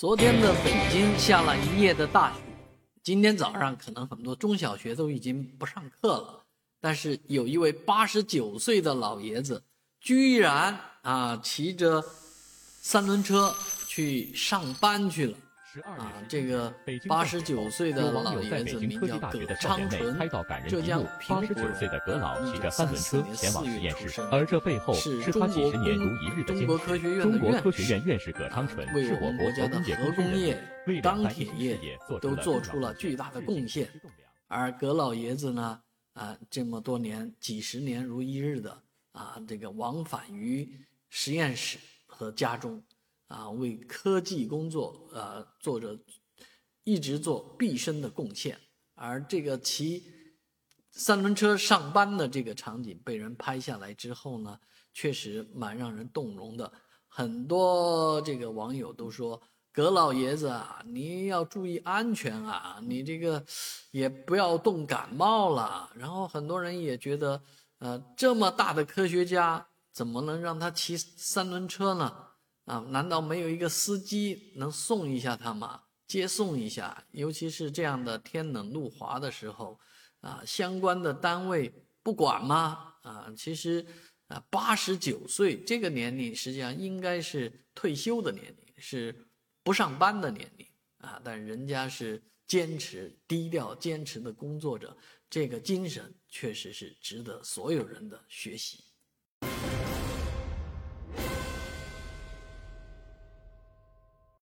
昨天的北京下了一夜的大雪，今天早上可能很多中小学都已经不上课了。但是有一位八十九岁的老爷子，居然啊骑着三轮车去上班去了。啊，这个八十九岁的老爷子名叫葛昌纯，浙江平湖人，一九三四年四月出生，而这背后是他几十年如一日的中国科学院中国的科学院院士葛昌纯为我们国家的核工业、钢铁业都做出了巨大的贡献。而葛老爷子呢，啊，这么多年几十年如一日的啊，这个往返于实验室和家中。啊，为科技工作，呃，做着一直做毕生的贡献。而这个骑三轮车上班的这个场景被人拍下来之后呢，确实蛮让人动容的。很多这个网友都说：“葛老爷子啊，你要注意安全啊，你这个也不要冻感冒了。”然后很多人也觉得，呃，这么大的科学家，怎么能让他骑三轮车呢？啊，难道没有一个司机能送一下他吗？接送一下，尤其是这样的天冷路滑的时候，啊，相关的单位不管吗？啊，其实，啊，八十九岁这个年龄实际上应该是退休的年龄，是不上班的年龄啊，但人家是坚持低调、坚持的工作者，这个精神确实是值得所有人的学习。